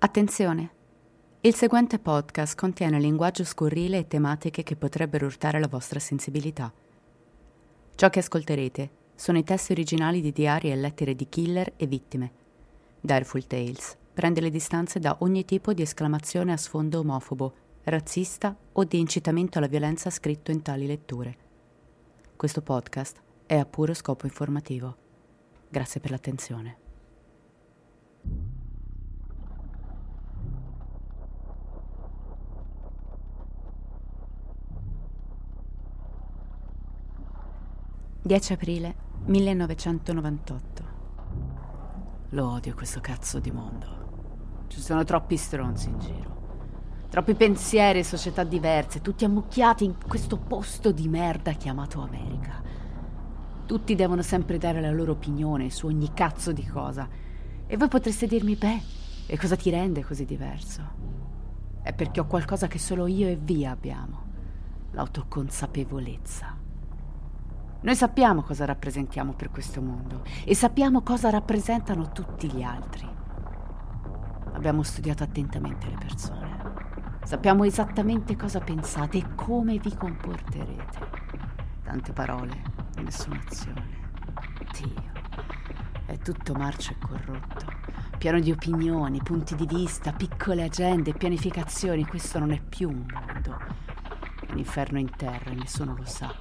Attenzione! Il seguente podcast contiene linguaggio scurrile e tematiche che potrebbero urtare la vostra sensibilità. Ciò che ascolterete sono i testi originali di diari e lettere di killer e vittime. Direful Tales prende le distanze da ogni tipo di esclamazione a sfondo omofobo, razzista o di incitamento alla violenza scritto in tali letture. Questo podcast è a puro scopo informativo. Grazie per l'attenzione. «10 aprile 1998. Lo odio questo cazzo di mondo. Ci sono troppi stronzi in giro. Troppi pensieri e società diverse, tutti ammucchiati in questo posto di merda chiamato America. Tutti devono sempre dare la loro opinione su ogni cazzo di cosa. E voi potreste dirmi, beh, e cosa ti rende così diverso? È perché ho qualcosa che solo io e Via abbiamo, l'autoconsapevolezza. Noi sappiamo cosa rappresentiamo per questo mondo e sappiamo cosa rappresentano tutti gli altri. Abbiamo studiato attentamente le persone. Sappiamo esattamente cosa pensate e come vi comporterete. Tante parole, nessuna azione. Dio, è tutto marcio e corrotto. Pieno di opinioni, punti di vista, piccole agende, pianificazioni. Questo non è più un mondo. È un inferno in terra e nessuno lo sa.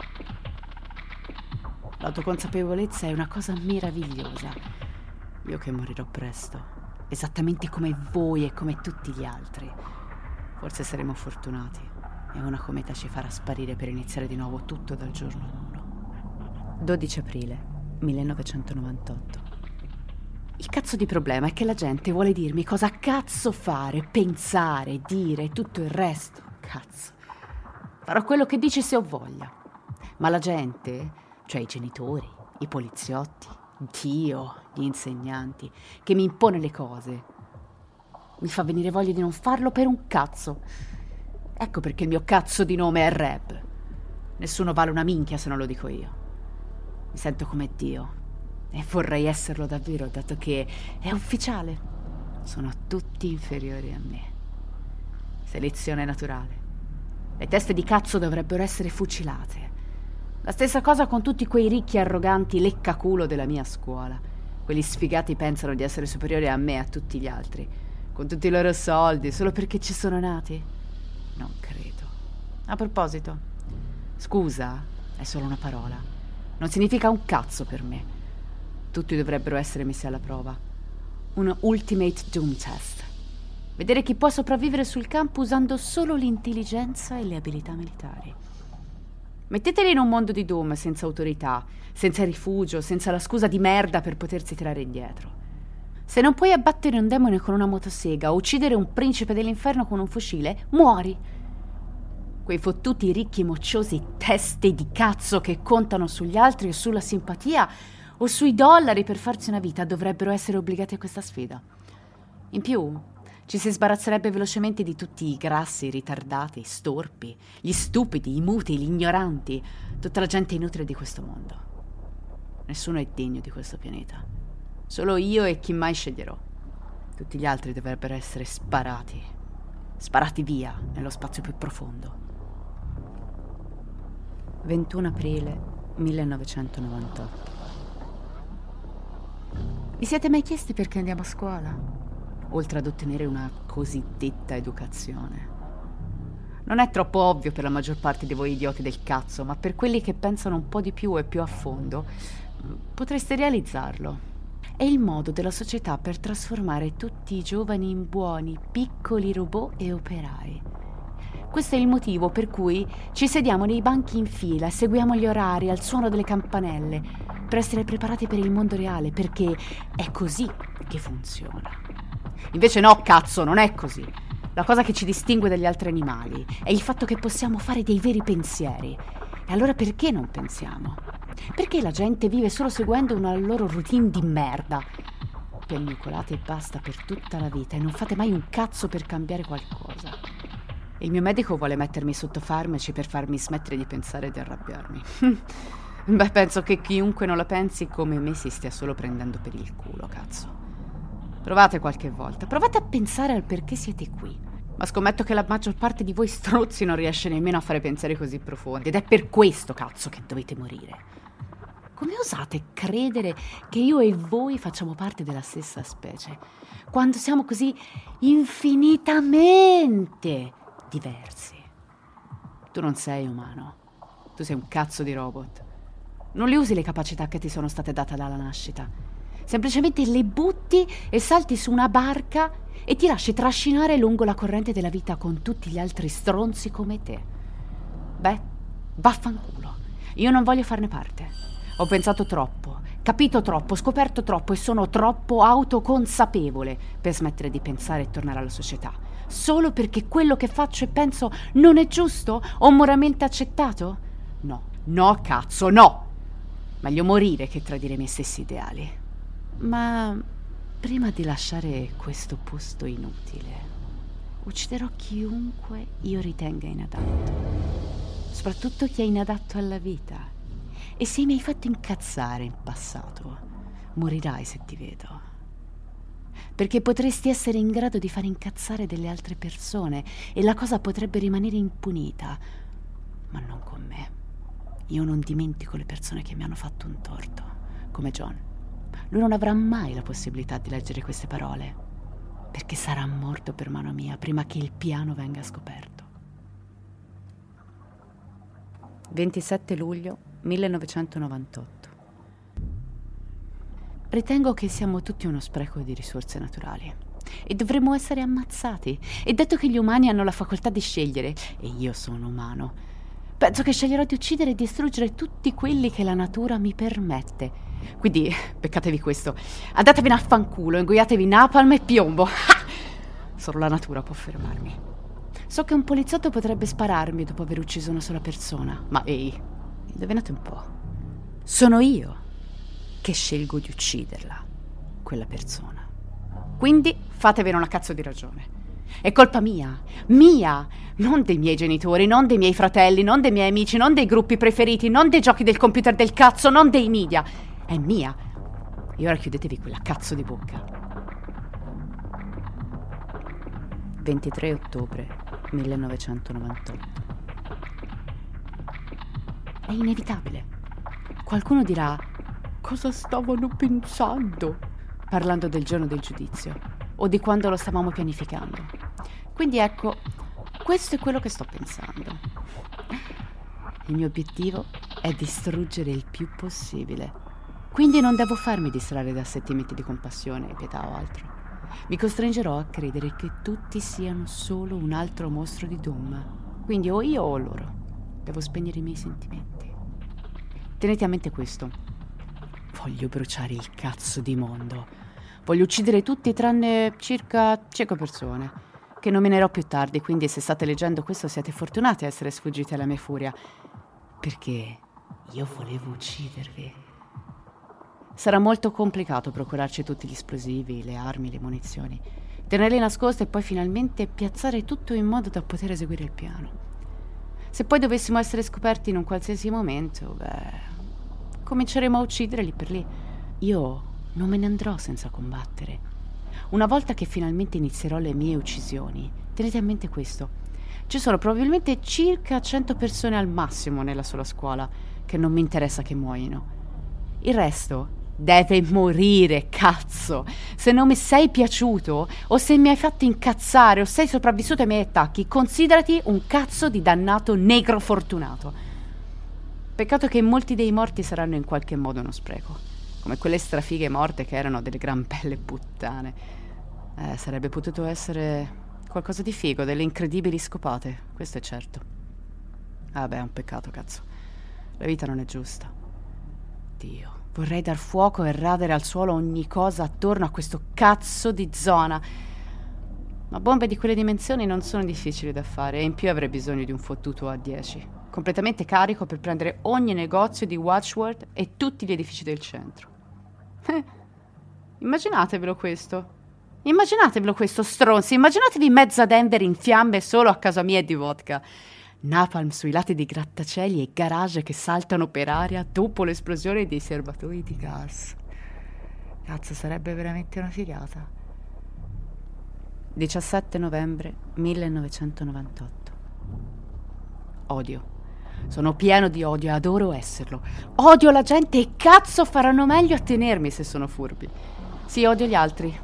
L'autoconsapevolezza è una cosa meravigliosa. Io che morirò presto, esattamente come voi e come tutti gli altri. Forse saremo fortunati e una cometa ci farà sparire per iniziare di nuovo tutto dal giorno 1. 12 aprile 1998. Il cazzo di problema è che la gente vuole dirmi cosa cazzo fare, pensare, dire e tutto il resto. Cazzo. Farò quello che dici se ho voglia. Ma la gente, cioè i genitori, i poliziotti, Dio, gli insegnanti, che mi impone le cose, mi fa venire voglia di non farlo per un cazzo. Ecco perché il mio cazzo di nome è Reb. Nessuno vale una minchia se non lo dico io. Mi sento come Dio. E vorrei esserlo davvero, dato che è ufficiale. Sono tutti inferiori a me. Selezione naturale. Le teste di cazzo dovrebbero essere fucilate. La stessa cosa con tutti quei ricchi arroganti leccaculo della mia scuola. Quelli sfigati pensano di essere superiori a me e a tutti gli altri, con tutti i loro soldi, solo perché ci sono nati. Non credo. A proposito, scusa è solo una parola. Non significa un cazzo per me. Tutti dovrebbero essere messi alla prova. Un ultimate doom test. Vedere chi può sopravvivere sul campo usando solo l'intelligenza e le abilità militari. Metteteli in un mondo di doom senza autorità, senza rifugio, senza la scusa di merda per potersi tirare indietro. Se non puoi abbattere un demone con una motosega o uccidere un principe dell'inferno con un fucile, muori quei fottuti ricchi mocciosi teste di cazzo che contano sugli altri o sulla simpatia o sui dollari per farsi una vita dovrebbero essere obbligati a questa sfida. In più, ci si sbarazzerebbe velocemente di tutti i grassi, i ritardati, i storpi, gli stupidi, i muti, gli ignoranti, tutta la gente inutile di questo mondo. Nessuno è degno di questo pianeta. Solo io e chi mai sceglierò. Tutti gli altri dovrebbero essere sparati. Sparati via nello spazio più profondo. 21 aprile 1998. Vi siete mai chiesti perché andiamo a scuola? Oltre ad ottenere una cosiddetta educazione. Non è troppo ovvio per la maggior parte di voi idioti del cazzo, ma per quelli che pensano un po' di più e più a fondo, potreste realizzarlo. È il modo della società per trasformare tutti i giovani in buoni, piccoli robot e operai questo è il motivo per cui ci sediamo nei banchi in fila seguiamo gli orari al suono delle campanelle per essere preparati per il mondo reale, perché è così che funziona. Invece no, cazzo, non è così. La cosa che ci distingue dagli altri animali è il fatto che possiamo fare dei veri pensieri. E allora perché non pensiamo? Perché la gente vive solo seguendo una loro routine di merda? Piagnucolate e basta per tutta la vita e non fate mai un cazzo per cambiare qualcosa. Il mio medico vuole mettermi sotto farmaci per farmi smettere di pensare e di arrabbiarmi. Beh, penso che chiunque non la pensi come me si stia solo prendendo per il culo, cazzo. Provate qualche volta, provate a pensare al perché siete qui. Ma scommetto che la maggior parte di voi strozzi non riesce nemmeno a fare pensieri così profondi. Ed è per questo, cazzo, che dovete morire. Come osate credere che io e voi facciamo parte della stessa specie, quando siamo così infinitamente diversi? Tu non sei umano, tu sei un cazzo di robot. Non le usi le capacità che ti sono state date dalla nascita. Semplicemente le butti e salti su una barca e ti lasci trascinare lungo la corrente della vita con tutti gli altri stronzi come te. Beh, vaffanculo. Io non voglio farne parte. Ho pensato troppo, capito troppo, scoperto troppo e sono troppo autoconsapevole per smettere di pensare e tornare alla società. Solo perché quello che faccio e penso non è giusto o moralmente accettato? No, no, cazzo, no! Meglio morire che tradire i miei stessi ideali. Ma prima di lasciare questo posto inutile, ucciderò chiunque io ritenga inadatto. Soprattutto chi è inadatto alla vita e se mi hai fatto incazzare in passato, morirai se ti vedo. Perché potresti essere in grado di far incazzare delle altre persone e la cosa potrebbe rimanere impunita. Ma non con me. Io non dimentico le persone che mi hanno fatto un torto, come John. Lui non avrà mai la possibilità di leggere queste parole, perché sarà morto per mano mia prima che il piano venga scoperto. 27 luglio 1998. Ritengo che siamo tutti uno spreco di risorse naturali e dovremmo essere ammazzati. E detto che gli umani hanno la facoltà di scegliere, e io sono umano, penso che sceglierò di uccidere e distruggere tutti quelli che la natura mi permette. Quindi, peccatevi questo, andatevene a fanculo, ingoiatevi napalm e piombo. Solo la natura può fermarmi. So che un poliziotto potrebbe spararmi dopo aver ucciso una sola persona, ma ehi, indovinate un po'. Sono io che scelgo di ucciderla, quella persona. Quindi fatevene una cazzo di ragione. È colpa mia, mia, non dei miei genitori, non dei miei fratelli, non dei miei amici, non dei gruppi preferiti, non dei giochi del computer del cazzo, non dei media. È mia. E ora chiudetevi quella cazzo di bocca. 23 ottobre 1998 è inevitabile. Qualcuno dirà cosa stavano pensando parlando del giorno del giudizio o di quando lo stavamo pianificando. Quindi ecco, questo è quello che sto pensando. Il mio obiettivo è distruggere il più possibile. Quindi non devo farmi distrarre da sentimenti di compassione, pietà o altro. Mi costringerò a credere che tutti siano solo un altro mostro di Doom. Quindi o io o loro. Devo spegnere i miei sentimenti. Tenete a mente questo. Voglio bruciare il cazzo di mondo. Voglio uccidere tutti tranne circa 5 persone. Che nominerò più tardi, quindi se state leggendo questo siete fortunati a essere sfuggiti alla mia furia. Perché io volevo uccidervi. Sarà molto complicato procurarci tutti gli esplosivi, le armi, le munizioni. Tenerli nascosti e poi finalmente piazzare tutto in modo da poter eseguire il piano. Se poi dovessimo essere scoperti in un qualsiasi momento, beh, cominceremo a uccidere lì per lì. Io non me ne andrò senza combattere. Una volta che finalmente inizierò le mie uccisioni, tenete a mente questo. Ci sono probabilmente circa 100 persone al massimo nella sola scuola che non mi interessa che muoiano. Il resto Deve morire, cazzo! Se non mi sei piaciuto, o se mi hai fatto incazzare, o sei sopravvissuto ai miei attacchi, considerati un cazzo di dannato negro fortunato. Peccato che molti dei morti saranno in qualche modo uno spreco, come quelle strafighe morte che erano delle gran belle puttane. Eh, sarebbe potuto essere qualcosa di figo, delle incredibili scopate, questo è certo. Ah beh, è un peccato, cazzo. La vita non è giusta. Dio. Vorrei dar fuoco e radere al suolo ogni cosa attorno a questo cazzo di zona. Ma bombe di quelle dimensioni non sono difficili da fare e in più avrei bisogno di un fottuto A10, completamente carico per prendere ogni negozio di Watchword e tutti gli edifici del centro. Immaginatevelo questo. Immaginatevelo questo stronzi, immaginatevi mezza Denver in fiamme solo a casa mia e di vodka. Napalm sui lati dei grattacieli e garage che saltano per aria dopo l'esplosione dei serbatoi di gas. Cazzo, sarebbe veramente una figata. 17 novembre 1998. Odio. Sono pieno di odio e adoro esserlo. Odio la gente e cazzo faranno meglio a tenermi se sono furbi. Sì, odio gli altri.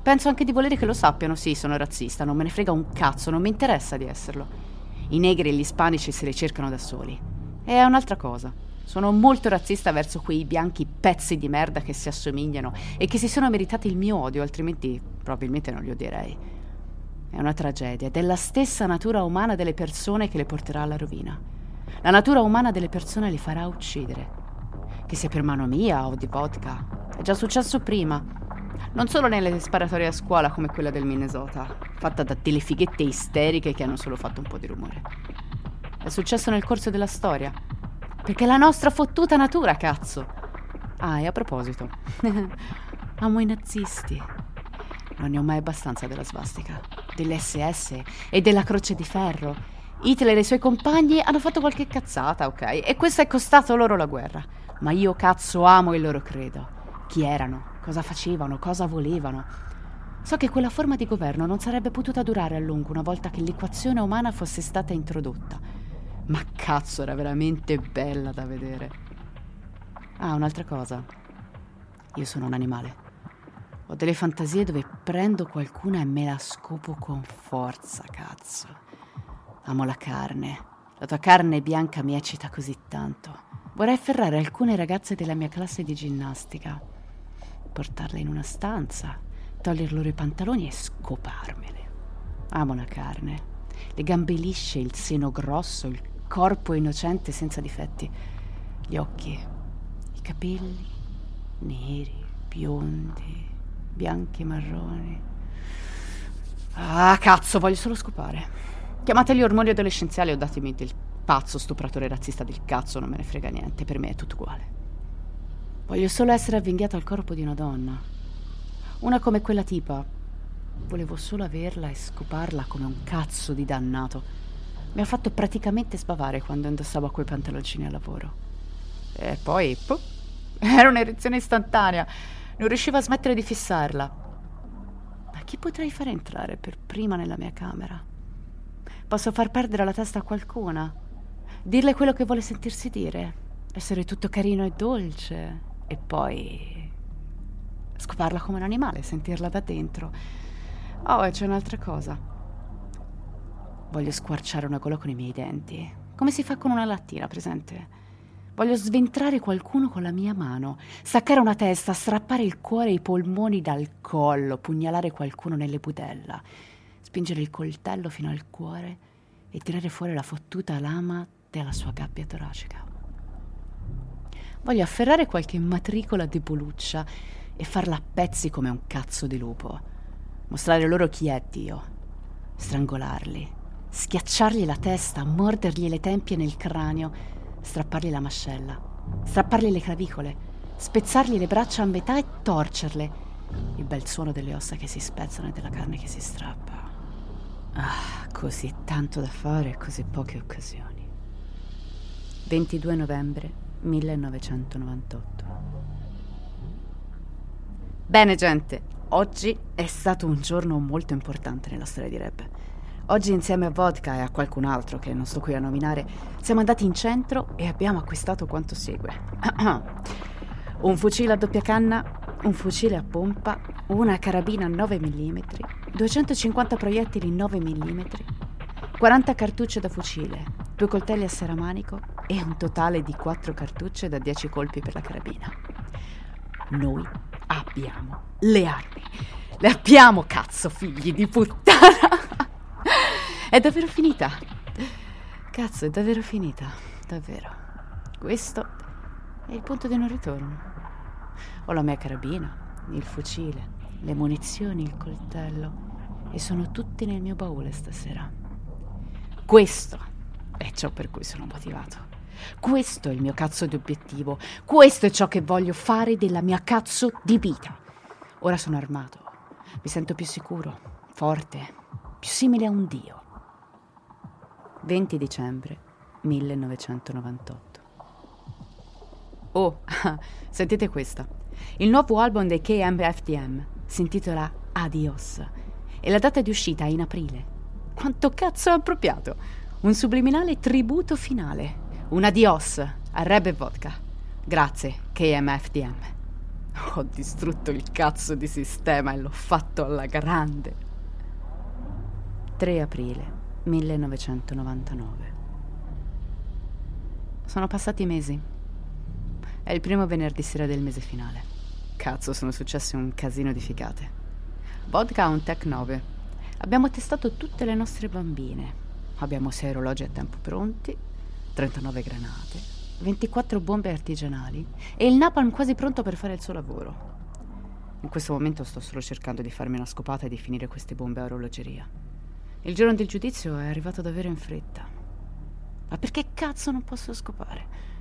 Penso anche di volere che lo sappiano. Sì, sono razzista, non me ne frega un cazzo, non mi interessa di esserlo. I negri e gli ispanici se li cercano da soli. E è un'altra cosa. Sono molto razzista verso quei bianchi pezzi di merda che si assomigliano e che si sono meritati il mio odio, altrimenti probabilmente non li odierei. È una tragedia ed è la stessa natura umana delle persone che le porterà alla rovina. La natura umana delle persone li farà uccidere. Che sia per mano mia o di vodka. È già successo prima. Non solo nelle sparatorie a scuola come quella del Minnesota, fatta da delle fighette isteriche che hanno solo fatto un po' di rumore. È successo nel corso della storia. Perché è la nostra fottuta natura, cazzo. Ah, e a proposito, amo i nazisti. Non ne ho mai abbastanza della svastica, dell'SS e della croce di ferro. Hitler e i suoi compagni hanno fatto qualche cazzata, ok? E questo è costato loro la guerra. Ma io cazzo amo il loro credo. Chi erano? cosa facevano, cosa volevano. So che quella forma di governo non sarebbe potuta durare a lungo una volta che l'equazione umana fosse stata introdotta. Ma cazzo, era veramente bella da vedere. Ah, un'altra cosa. Io sono un animale. Ho delle fantasie dove prendo qualcuna e me la scopo con forza, cazzo. Amo la carne. La tua carne bianca mi eccita così tanto. Vorrei afferrare alcune ragazze della mia classe di ginnastica portarle in una stanza, toglier loro i pantaloni e scoparmele. Amo la carne, le gambe lisce, il seno grosso, il corpo innocente senza difetti, gli occhi, i capelli neri, biondi, bianchi e marroni. Ah, cazzo, voglio solo scopare. Chiamateli ormoni adolescenziali o datemi del pazzo stupratore razzista del cazzo, non me ne frega niente, per me è tutto uguale. Voglio solo essere avvinghiato al corpo di una donna. Una come quella tipa. Volevo solo averla e scoparla come un cazzo di dannato. Mi ha fatto praticamente sbavare quando indossavo quei pantaloncini al lavoro. E poi, puh, era un'erezione istantanea. Non riuscivo a smettere di fissarla. Ma chi potrei fare entrare per prima nella mia camera? Posso far perdere la testa a qualcuna? Dirle quello che vuole sentirsi dire? Essere tutto carino e dolce? e poi scoparla come un animale, sentirla da dentro. Oh, e c'è un'altra cosa. Voglio squarciare una gola con i miei denti, come si fa con una lattina, presente? Voglio sventrare qualcuno con la mia mano, staccare una testa, strappare il cuore e i polmoni dal collo, pugnalare qualcuno nelle budella, spingere il coltello fino al cuore e tirare fuori la fottuta lama della sua gabbia toracica. Voglio afferrare qualche matricola deboluccia e farla a pezzi come un cazzo di lupo. Mostrare loro chi è Dio. Strangolarli. Schiacciargli la testa, mordergli le tempie nel cranio, strappargli la mascella, strappargli le clavicole, spezzargli le braccia a metà e torcerle. Il bel suono delle ossa che si spezzano e della carne che si strappa. Ah, così tanto da fare e così poche occasioni. 22 novembre 1998. Bene gente, oggi è stato un giorno molto importante nella storia di rap. Oggi insieme a Vodka e a qualcun altro che non sto qui a nominare, siamo andati in centro e abbiamo acquistato quanto segue. un fucile a doppia canna, un fucile a pompa, una carabina 9 mm, 250 proiettili 9 mm, 40 cartucce da fucile, due coltelli a seramanico e un totale di 4 cartucce da 10 colpi per la carabina. Noi abbiamo le armi. Le abbiamo, cazzo, figli di puttana! è davvero finita. Cazzo, è davvero finita. Davvero. Questo è il punto di non ritorno. Ho la mia carabina, il fucile, le munizioni, il coltello e sono tutti nel mio baule stasera. Questo è ciò per cui sono motivato. Questo è il mio cazzo di obiettivo. Questo è ciò che voglio fare della mia cazzo di vita. Ora sono armato. Mi sento più sicuro, forte, più simile a un dio. 20 dicembre 1998. Oh, sentite questa. Il nuovo album dei KMFDM si intitola Adios e la data di uscita è in aprile. Quanto cazzo è appropriato! Un subliminale tributo finale. Un adios a Reb e Vodka. Grazie, KMFDM. Ho distrutto il cazzo di sistema e l'ho fatto alla grande. 3 aprile 1999. Sono passati mesi. È il primo venerdì sera del mese finale. Cazzo, sono successe un casino di ficate. Vodka ha un Tech 9. Abbiamo testato tutte le nostre bambine. Abbiamo 6 orologi a tempo pronti, 39 granate, 24 bombe artigianali e il napalm quasi pronto per fare il suo lavoro. In questo momento sto solo cercando di farmi una scopata e di finire queste bombe a orologeria. Il giorno del giudizio è arrivato davvero in fretta. Ma perché cazzo non posso scopare?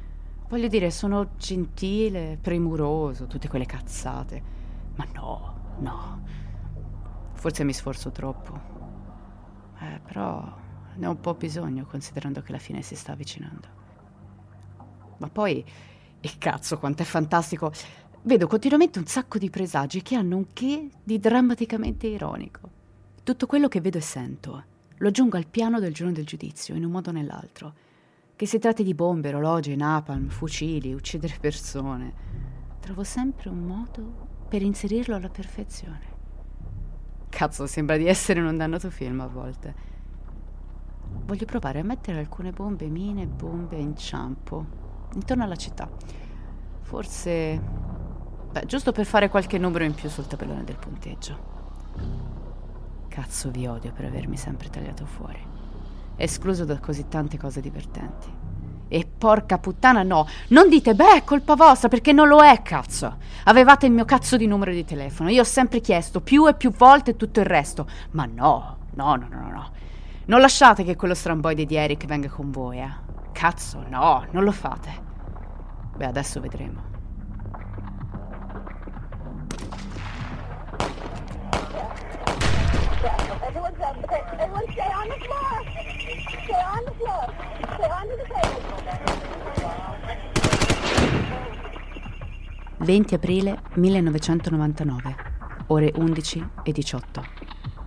Voglio dire, sono gentile, premuroso, tutte quelle cazzate. Ma no, no. Forse mi sforzo troppo. Eh, però ne ho un po' bisogno considerando che la fine si sta avvicinando. Ma poi, e cazzo, quanto è fantastico. Vedo continuamente un sacco di presagi che hanno un che di drammaticamente ironico. Tutto quello che vedo e sento lo aggiungo al piano del giorno del giudizio, in un modo o nell'altro che si tratti di bombe, orologi, napalm, fucili, uccidere persone, trovo sempre un modo per inserirlo alla perfezione. Cazzo, sembra di essere in un dannato film a volte. Voglio provare a mettere alcune bombe, mine, bombe, inciampo, intorno alla città. Forse... Beh, giusto per fare qualche numero in più sul tabellone del punteggio. Cazzo vi odio per avermi sempre tagliato fuori escluso da così tante cose divertenti. E porca puttana no, non dite beh è colpa vostra perché non lo è cazzo. Avevate il mio cazzo di numero di telefono, io ho sempre chiesto più e più volte tutto il resto, ma no, no, no, no, no. Non lasciate che quello stramboide di Eric venga con voi, eh. Cazzo, no, non lo fate. Beh, adesso vedremo. 20 aprile 1999, ore 11 e 18.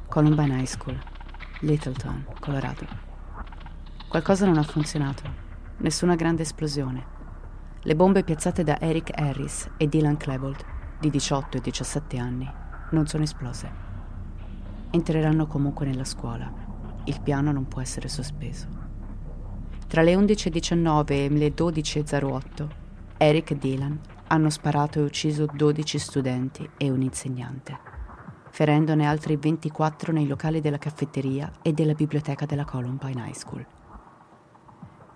Columbine High School, Littleton, Colorado. Qualcosa non ha funzionato. Nessuna grande esplosione. Le bombe piazzate da Eric Harris e Dylan Klebold, di 18 e 17 anni, non sono esplose. Entreranno comunque nella scuola. Il piano non può essere sospeso. Tra le 11.19 e le 12.08, Eric e Dylan hanno sparato e ucciso 12 studenti e un insegnante, ferendone altri 24 nei locali della caffetteria e della biblioteca della Columbine High School.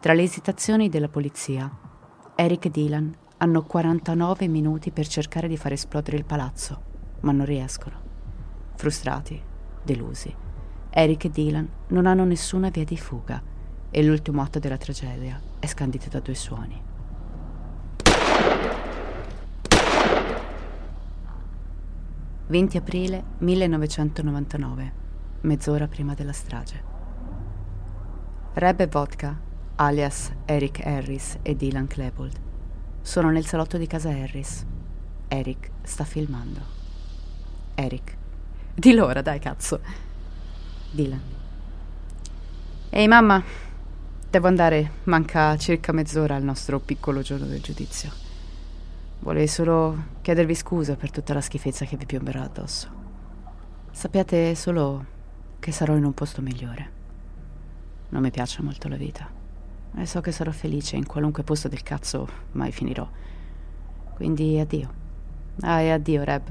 Tra le esitazioni della polizia, Eric e Dylan hanno 49 minuti per cercare di far esplodere il palazzo, ma non riescono. Frustrati, delusi. Eric e Dylan non hanno nessuna via di fuga e l'ultimo atto della tragedia è scandito da due suoni. «20 aprile 1999, mezz'ora prima della strage. Reb e Vodka, alias Eric Harris e Dylan Klebold, sono nel salotto di casa Harris. Eric sta filmando. Eric di l'ora, dai, cazzo. Dylan. Ehi, mamma. Devo andare. Manca circa mezz'ora al nostro piccolo giorno del giudizio. Volevo solo chiedervi scusa per tutta la schifezza che vi piomberà addosso. Sappiate solo che sarò in un posto migliore. Non mi piace molto la vita. E so che sarò felice in qualunque posto del cazzo mai finirò. Quindi addio. Ah, e addio, Reb.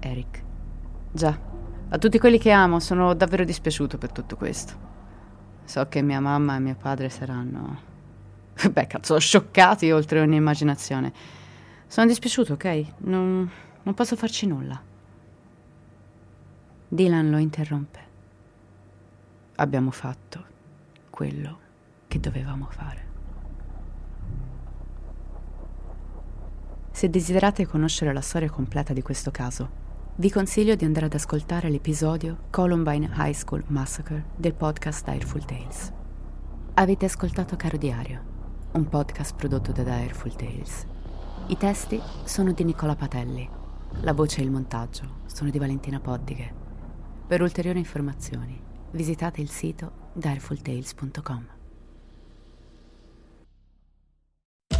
Eric. Già, a tutti quelli che amo sono davvero dispiaciuto per tutto questo. So che mia mamma e mio padre saranno... Beh, cazzo, scioccati oltre ogni immaginazione. Sono dispiaciuto, ok? Non, non posso farci nulla. Dylan lo interrompe. Abbiamo fatto quello che dovevamo fare. Se desiderate conoscere la storia completa di questo caso, vi consiglio di andare ad ascoltare l'episodio Columbine High School Massacre del podcast Direful Tales. Avete ascoltato Caro Diario, un podcast prodotto da Direful Tales. I testi sono di Nicola Patelli, la voce e il montaggio sono di Valentina Poddighe. Per ulteriori informazioni visitate il sito direfultales.com.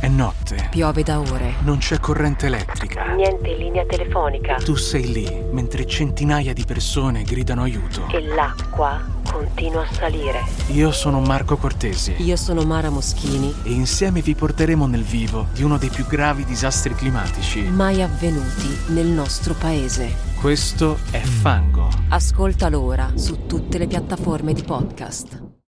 È notte. Piove da ore. Non c'è corrente elettrica. Niente linea telefonica. Tu sei lì, mentre centinaia di persone gridano aiuto. E l'acqua continua a salire. Io sono Marco Cortesi. Io sono Mara Moschini. E insieme vi porteremo nel vivo di uno dei più gravi disastri climatici mai avvenuti nel nostro paese. Questo è Fango. Ascoltalo ora su tutte le piattaforme di podcast.